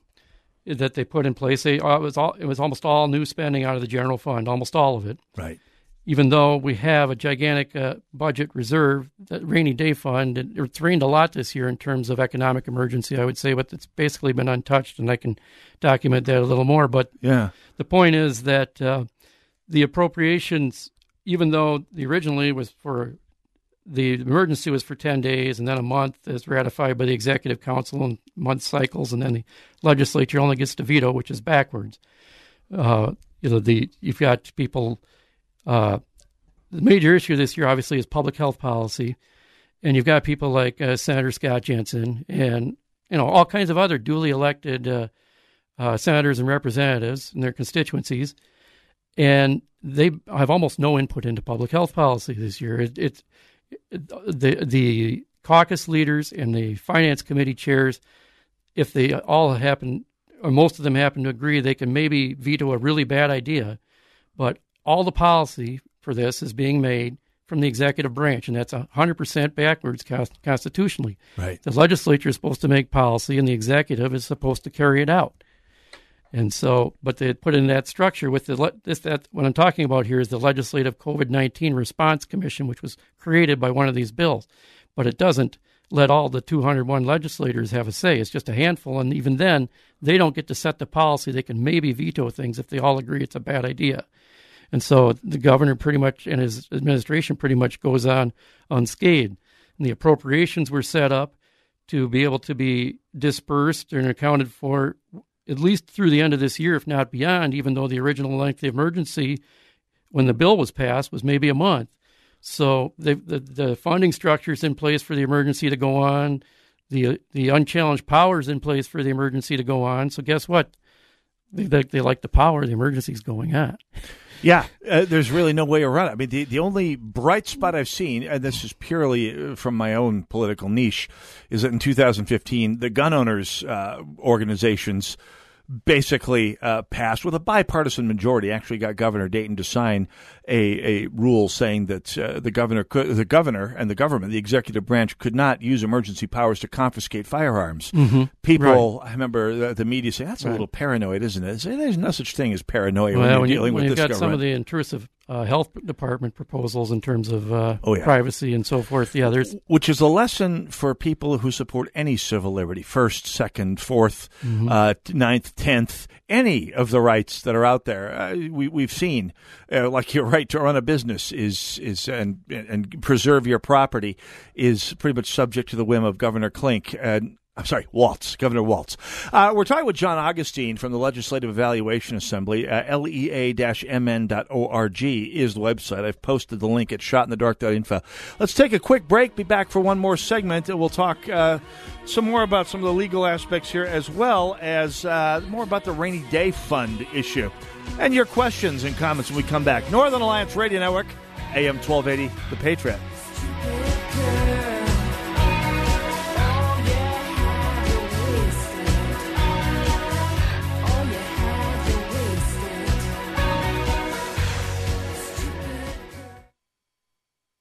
that they put in place, they, uh, it was all it was almost all new spending out of the general fund, almost all of it. Right. Even though we have a gigantic uh, budget reserve, that rainy day fund, it, it's rained a lot this year in terms of economic emergency. I would say, but it's basically been untouched, and I can document that a little more. But yeah, the point is that uh, the appropriations, even though the originally was for the emergency was for 10 days and then a month is ratified by the executive council in month cycles and then the legislature only gets to veto which is backwards. Uh, you know the you've got people uh, the major issue this year obviously is public health policy. And you've got people like uh, senator scott jensen and you know all kinds of other duly elected uh, uh, senators and representatives in their constituencies and they have almost no input into public health policy this year. It, it, it, the the caucus leaders and the finance committee chairs, if they all happen or most of them happen to agree, they can maybe veto a really bad idea, but all the policy for this is being made from the executive branch, and that's 100% backwards constitutionally. Right. The legislature is supposed to make policy, and the executive is supposed to carry it out. And so, but they put in that structure with the this that what I'm talking about here is the Legislative COVID-19 Response Commission, which was created by one of these bills, but it doesn't let all the 201 legislators have a say. It's just a handful, and even then, they don't get to set the policy. They can maybe veto things if they all agree it's a bad idea. And so the governor pretty much and his administration pretty much goes on unscathed. And the appropriations were set up to be able to be dispersed and accounted for at least through the end of this year, if not beyond, even though the original length of the emergency when the bill was passed was maybe a month. So the, the, the funding structures in place for the emergency to go on, the the unchallenged powers in place for the emergency to go on. So guess what? They, they, they like the power, the emergency is going on. Yeah, uh, there's really no way around it. I mean, the, the only bright spot I've seen, and this is purely uh, from my own political niche, is that in 2015, the gun owners uh, organizations basically uh, passed with a bipartisan majority. Actually, got Governor Dayton to sign a, a rule saying that uh, the governor could, the governor and the government, the executive branch, could not use emergency powers to confiscate firearms. Mm-hmm. People, right. I remember the, the, media saying that's right. a little paranoid, isn't it? There's no such thing as paranoia well, when you're when dealing you, with this got government. some of the intrusive uh, health department proposals in terms of uh, oh, yeah. privacy and so forth. Yeah, there's which is a lesson for people who support any civil liberty, first, second, 4th Mhm. uh, ninth, tenth, any of the rights that are out there. Uh, we we've seen, uh, like your right to run a business is is and and preserve your property is pretty much subject to the whim of Governor Klink. And I'm sorry, Walz, Governor Walz. Uh, we're talking with John Augustine from the Legislative Evaluation Assembly. Uh, lea-mn.org is the website. I've posted the link at shotinthedark.info. Let's take a quick break. Be back for one more segment, and we'll talk uh, some more about some of the legal aspects here, as well as uh, more about the rainy day fund issue, and your questions and comments when we come back. Northern Alliance Radio Network, AM 1280, The Patriot.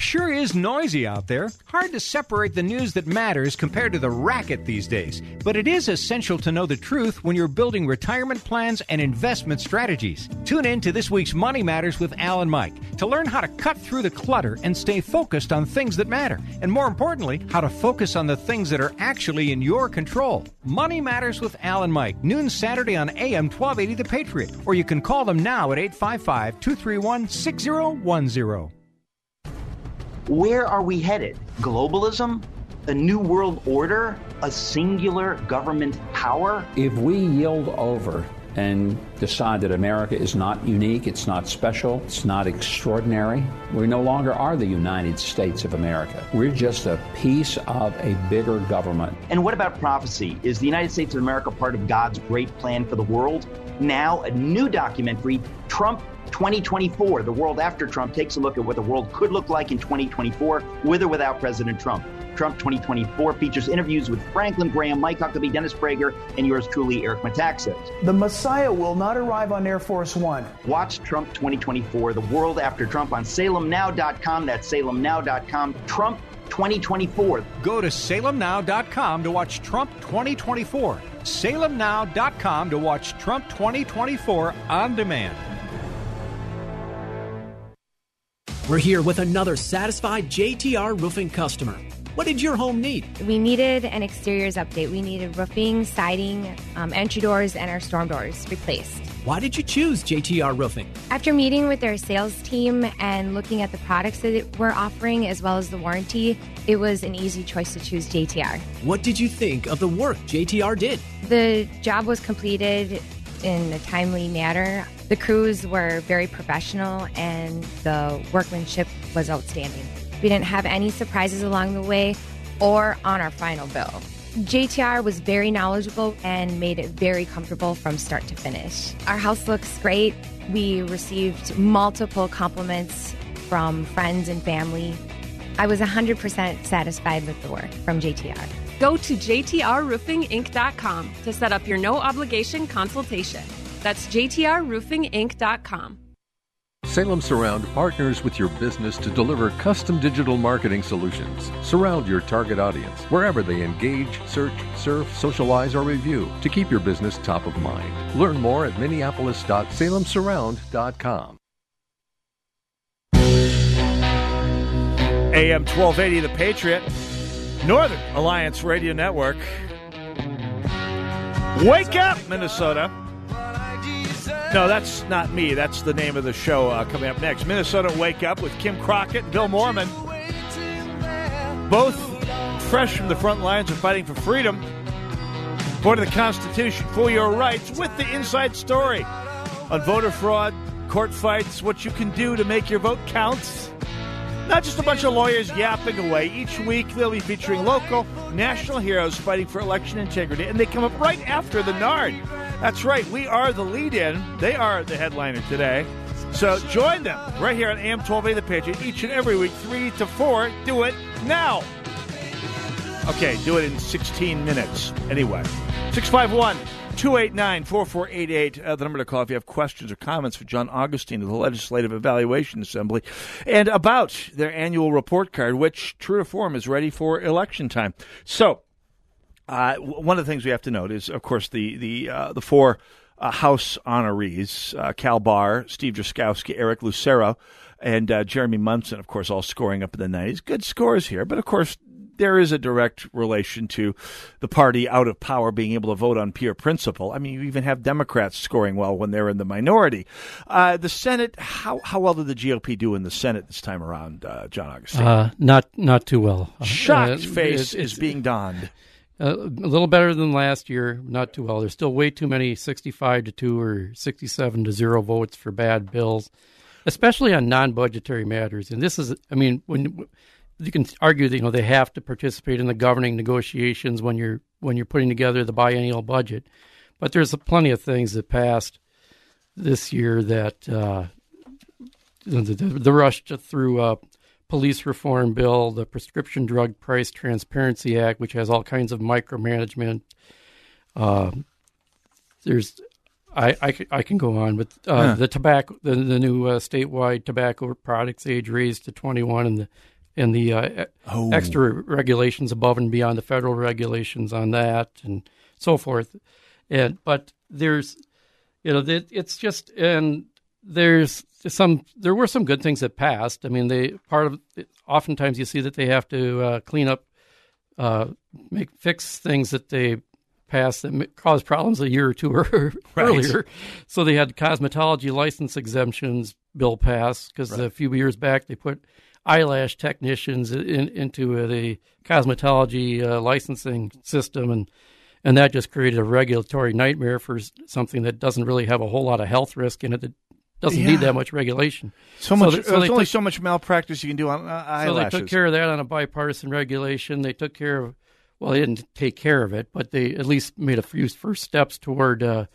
Sure is noisy out there. Hard to separate the news that matters compared to the racket these days. But it is essential to know the truth when you're building retirement plans and investment strategies. Tune in to this week's Money Matters with Al and Mike to learn how to cut through the clutter and stay focused on things that matter. And more importantly, how to focus on the things that are actually in your control. Money Matters with Al and Mike, noon Saturday on AM 1280 The Patriot. Or you can call them now at 855 231 6010. Where are we headed? Globalism? A new world order? A singular government power? If we yield over and decide that America is not unique, it's not special, it's not extraordinary, we no longer are the United States of America. We're just a piece of a bigger government. And what about prophecy? Is the United States of America part of God's great plan for the world? Now, a new documentary, Trump 2024, The World After Trump, takes a look at what the world could look like in 2024 with or without President Trump. Trump 2024 features interviews with Franklin Graham, Mike Huckabee, Dennis Prager, and yours truly, Eric Metaxas. The Messiah will not arrive on Air Force One. Watch Trump 2024, The World After Trump on salemnow.com. That's salemnow.com. Trump 2024. Go to salemnow.com to watch Trump 2024. salemnow.com to watch Trump 2024 on demand. We're here with another satisfied JTR roofing customer. What did your home need? We needed an exteriors update. We needed roofing, siding, um, entry doors, and our storm doors replaced. Why did you choose JTR roofing? After meeting with their sales team and looking at the products that we're offering as well as the warranty, it was an easy choice to choose JTR. What did you think of the work JTR did? The job was completed in a timely manner. The crews were very professional and the workmanship was outstanding. We didn't have any surprises along the way or on our final bill. JTR was very knowledgeable and made it very comfortable from start to finish. Our house looks great. We received multiple compliments from friends and family. I was 100% satisfied with the work from JTR. Go to jtrroofinginc.com to set up your no obligation consultation. That's jtrroofinginc.com. Salem Surround partners with your business to deliver custom digital marketing solutions. Surround your target audience wherever they engage, search, surf, socialize, or review to keep your business top of mind. Learn more at minneapolis.salemsurround.com. AM 1280 The Patriot, Northern Alliance Radio Network. Wake up, Minnesota. No, that's not me. That's the name of the show uh, coming up next. Minnesota Wake Up with Kim Crockett and Bill Mohrman. Both fresh from the front lines of fighting for freedom, for the Constitution, for your rights, with the inside story. on voter fraud, court fights, what you can do to make your vote count. Not just a bunch of lawyers yapping away. Each week they'll be featuring local, national heroes fighting for election integrity, and they come up right after the NARN. That's right, we are the lead in. They are the headliner today. So join them right here on AM 12A The Patriot each and every week, 3 to 4. Do it now. Okay, do it in 16 minutes. Anyway, 651 289 4488, uh, the number to call if you have questions or comments for John Augustine of the Legislative Evaluation Assembly and about their annual report card, which, true to form, is ready for election time. So, uh, one of the things we have to note is, of course, the the uh, the four uh, House honorees: uh, Cal Bahr, Steve Drazkowski, Eric Lucero, and uh, Jeremy Munson. Of course, all scoring up in the nineties. Good scores here, but of course, there is a direct relation to the party out of power being able to vote on pure principle. I mean, you even have Democrats scoring well when they're in the minority. Uh, the Senate, how how well did the GOP do in the Senate this time around, uh, John Augustine? Uh, not not too well. Shocked Uh, face it- is being donned. Uh, a little better than last year, not too well. There's still way too many 65 to 2 or 67 to 0 votes for bad bills, especially on non budgetary matters. And this is, I mean, when you can argue that, you know, they have to participate in the governing negotiations when you're when you're putting together the biennial budget. But there's plenty of things that passed this year that uh, the, the, rush to, through uh, police reform bill, the Prescription Drug Price Transparency Act, which has all kinds of micromanagement. Uh, there's, I can go on, but uh, Huh. the tobacco, the, the new uh, statewide tobacco products age raised to 21, and the and the uh, Oh. extra regulations above and beyond the federal regulations on that, and so forth. And but there's, you know, it, it's just and there's some there were some good things that passed. I mean, they part of oftentimes you see that they have to uh, clean up, uh, make fix things that they passed that caused problems a year or two earlier. So they had cosmetology license exemptions bill passed because a few years back they put eyelash technicians in, into the cosmetology uh, licensing system and and that just created a regulatory nightmare for something that doesn't really have a whole lot of health risk in it. That doesn't Yeah. need that much regulation. So much. they- there's only took- so much malpractice you can do on uh, so they took care of that on a bipartisan regulation. They took care of, well, they didn't take care of it, but they at least made a few first steps toward uh,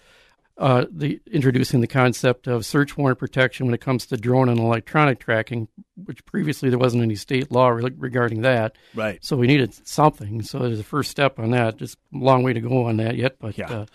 uh, the introducing the concept of search warrant protection when it comes to drone and electronic tracking, which previously there wasn't any state law re- regarding that. Right. So we needed something. So there's a first step on that. Just a long way to go on that yet, but Yeah. uh,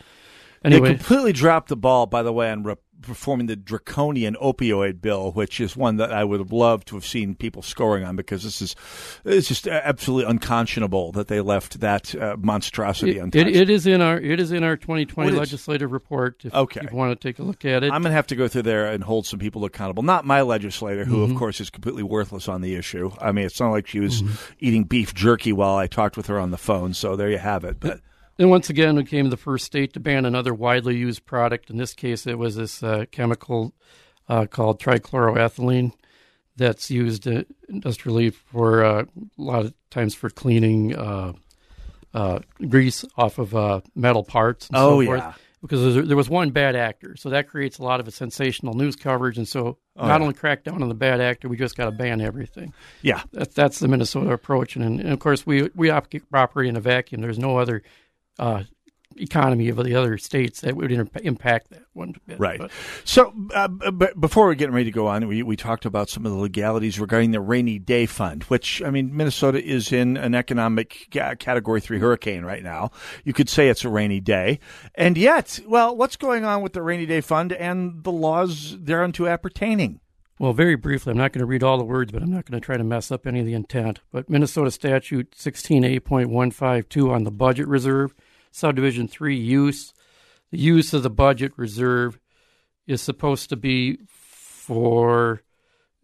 They anyway. completely dropped the ball, by the way, on performing the draconian opioid bill, which is one that I would have loved to have seen people scoring on because this is it's just absolutely unconscionable that they left that uh, monstrosity It, untouched. it, it is in our it is in our 2020 legislative report. If Okay. you want to take a look at it, I'm going to have to go through there and hold some people accountable. Not my legislator, who, Mhm. of course, is completely worthless on the issue. I mean, it's not like she was Mhm. eating beef jerky while I talked with her on the phone. So there you have it. But And once again, we became the first state to ban another widely used product. In this case, it was this uh, chemical uh, called trichloroethylene that's used uh, industrially for uh, a lot of times for cleaning uh, uh, grease off of uh, metal parts. And Oh, so forth. yeah. Because there, was one bad actor, so that creates a lot of a sensational news coverage. And so, Oh, not yeah. only crack down on the bad actor, we just got to ban everything. Yeah. that, that's the Minnesota approach, and, and of course, we we op- operate in a vacuum. There's no other uh, economy of the other states that would inter- impact that one bit. Right. But- So, uh, but before we're getting ready to go on, we, we talked about some of the legalities regarding the rainy day fund, which, I mean, Minnesota is in an economic ca- category three hurricane right now. You could say it's a rainy day. And yet, well, what's going on with the rainy day fund and the laws thereunto appertaining? Well, very briefly, I'm not going to read all the words, but I'm not going to try to mess up any of the intent. But Minnesota Statute 16A.152 on the budget reserve, subdivision 3 use. The use of the budget reserve is supposed to be for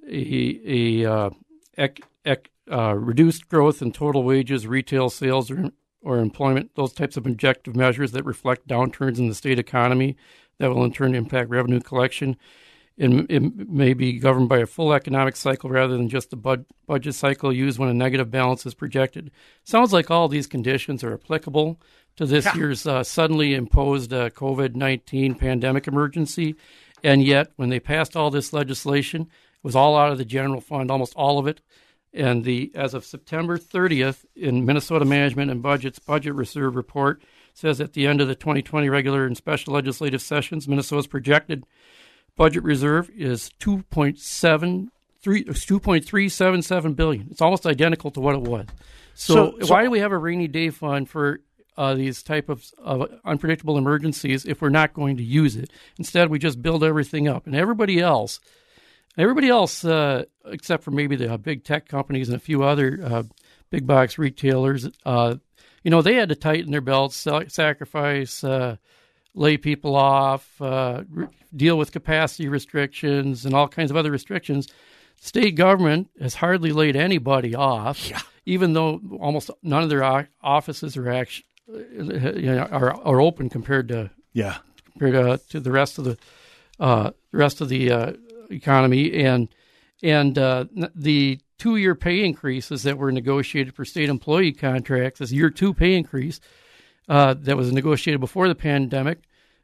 a, a uh, ec, ec, uh, reduced growth in total wages, retail sales, or, or employment, those types of objective measures that reflect downturns in the state economy that will in turn impact revenue collection it, it may be governed by a full economic cycle rather than just the bud, budget cycle used when a negative balance is projected. Sounds like all these conditions are applicable to this Yeah. year's uh, suddenly imposed uh, COVID 19 pandemic emergency. And yet, when they passed all this legislation, it was all out of the general fund, almost all of it. And the as of September 30th, in Minnesota Management and Budget's budget reserve report, says at the end of the 2020 regular and special legislative sessions, Minnesota's projected budget reserve is 2.7 three, 2.377 billion. It's almost identical to what it was. So, So- so- why do we have a rainy day fund for uh, these type of, of unpredictable emergencies if we're not going to use it? Instead, we just build everything up, and everybody else, everybody else, uh, except for maybe the uh, big tech companies and a few other uh, big box retailers, uh, you know, they had to tighten their belts, sacrifice. Uh, lay people off, uh, re- deal with capacity restrictions and all kinds of other restrictions. State government has hardly laid anybody off, even though almost none of their o- offices are actually you know, are, are open compared to Yeah. compared to, to the rest of the uh, rest of the uh, economy and and uh, the two year pay increases that were negotiated for state employee contracts, this year two pay increase uh, that was negotiated before the pandemic.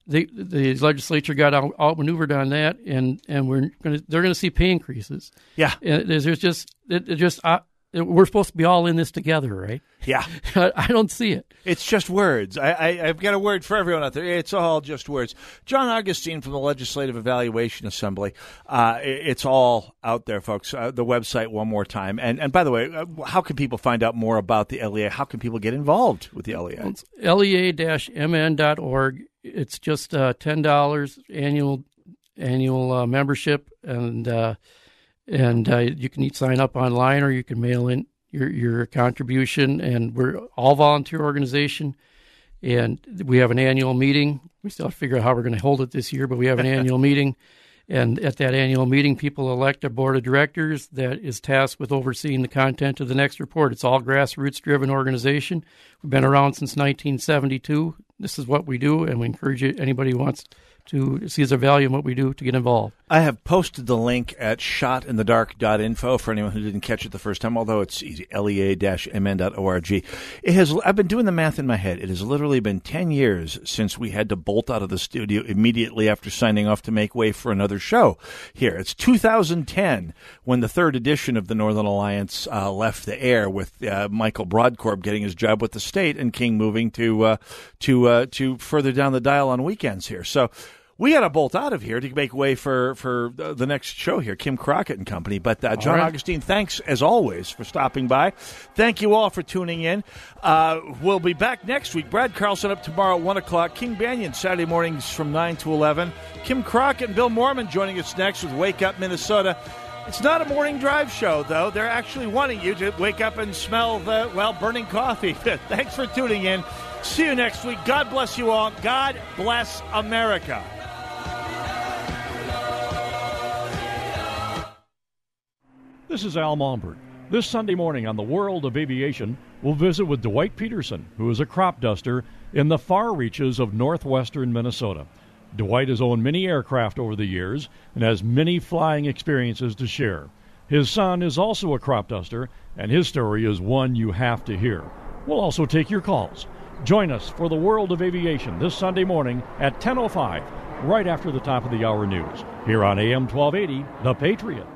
The the legislature got out, outmaneuvered on that, and and we're to they're going to see pay increases. Yeah. and there's, there's just it, it just uh, we're supposed to be all in this together, right? Yeah. I don't see it. It's just words. I, I, I've got a word for everyone out there. It's all just words. John Augustine from the Legislative Evaluation Assembly. Uh, it- it's all out there, folks. Uh, the website one more time. And and by the way, uh, how can people find out more about the LEA? How can people get involved with the LEA? It's lea-mn.org. It's just uh, ten dollars annual annual uh, membership, and uh, and uh, you can sign up online or you can mail in your your contribution. And we're all volunteer organization, and we have an annual meeting. We still have to figure out how we're going to hold it this year, but we have an annual meeting. And at that annual meeting, people elect a board of directors that is tasked with overseeing the content of the next report. It's all grassroots driven organization. We've been around since 1972. This is what we do, and we encourage you, anybody who wants to see the value in what we do to get involved. I have posted the link at shotinthedark.info for anyone who didn't catch it the first time, although it's lea-mn.org. It has, I've been doing the math in my head. It has literally been 10 years since we had to bolt out of the studio immediately after signing off to make way for another show here. It's 2010 when the third edition of the Northern Alliance uh, left the air with uh, Michael Brodkorb getting his job with the state and King moving to, uh, to, uh, to further down the dial on weekends here. So, we got to bolt out of here to make way for for the the next show here, Kim Crockett and Company. But uh, John right. Augustine, thanks as always for stopping by. Thank you all for tuning in. Uh, we'll be back next week. Brad Carlson up tomorrow at one o'clock. King Banaian Saturday mornings from nine to eleven. Kim Crockett and Bill Mohrman joining us next with Wake Up Minnesota. It's not a morning drive show, though. They're actually wanting you to wake up and smell the, well, burning coffee. Thanks for tuning in. See you next week. God bless you all. God bless America. This is Al Malmberg. This Sunday morning on the World of Aviation, we'll visit with Dwight Peterson, who is a crop duster in the far reaches of northwestern Minnesota. Dwight has owned many aircraft over the years and has many flying experiences to share. His son is also a crop duster, and his story is one you have to hear. We'll also take your calls. Join us for the World of Aviation this Sunday morning at 10:05, right after the top of the hour news, here on AM 1280, The Patriot.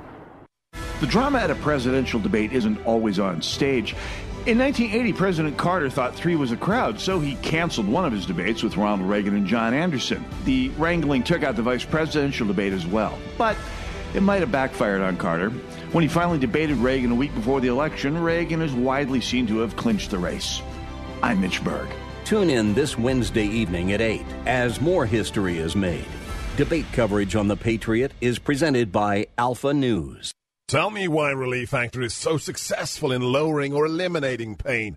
The drama at a presidential debate isn't always on stage. In 1980, President Carter thought three was a crowd, so he canceled one of his debates with Ronald Reagan and John Anderson. The wrangling took out the vice presidential debate as well. But it might have backfired on Carter. When he finally debated Reagan a week before the election, Reagan is widely seen to have clinched the race. I'm Mitch Berg. Tune in this Wednesday evening at 8 as more history is made. Debate coverage on The Patriot is presented by Alpha News. Tell me why Relief Factor is so successful in lowering or eliminating pain.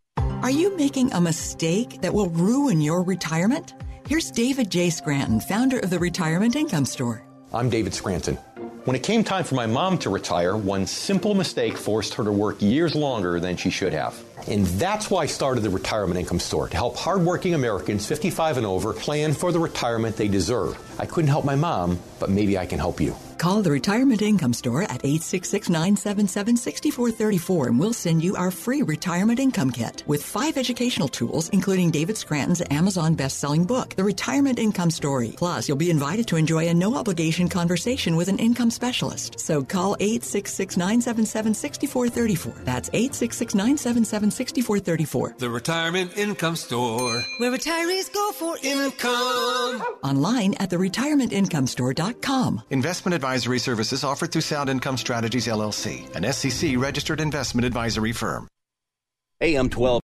Are you making a mistake that will ruin your retirement? Here's David J. Scranton, founder of the Retirement Income Store. I'm David Scranton. When it came time for my mom to retire, one simple mistake forced her to work years longer than she should have. And that's why I started the Retirement Income Store to help hardworking Americans 55 and over plan for the retirement they deserve. I couldn't help my mom, but maybe I can help you. Call the Retirement Income Store at 866 977 6434 and we'll send you our free retirement income kit with five educational tools, including David Scranton's Amazon best-selling book, The Retirement Income Story. Plus, you'll be invited to enjoy a no-obligation conversation with an income specialist. So call 866 977 6434. That's 866 977 6434. The Retirement Income Store. Where retirees go for income. Online at theretirementIncomestore.com. Investment advisory services offered through Sound Income Strategies LLC, an SEC registered investment advisory firm. AM 12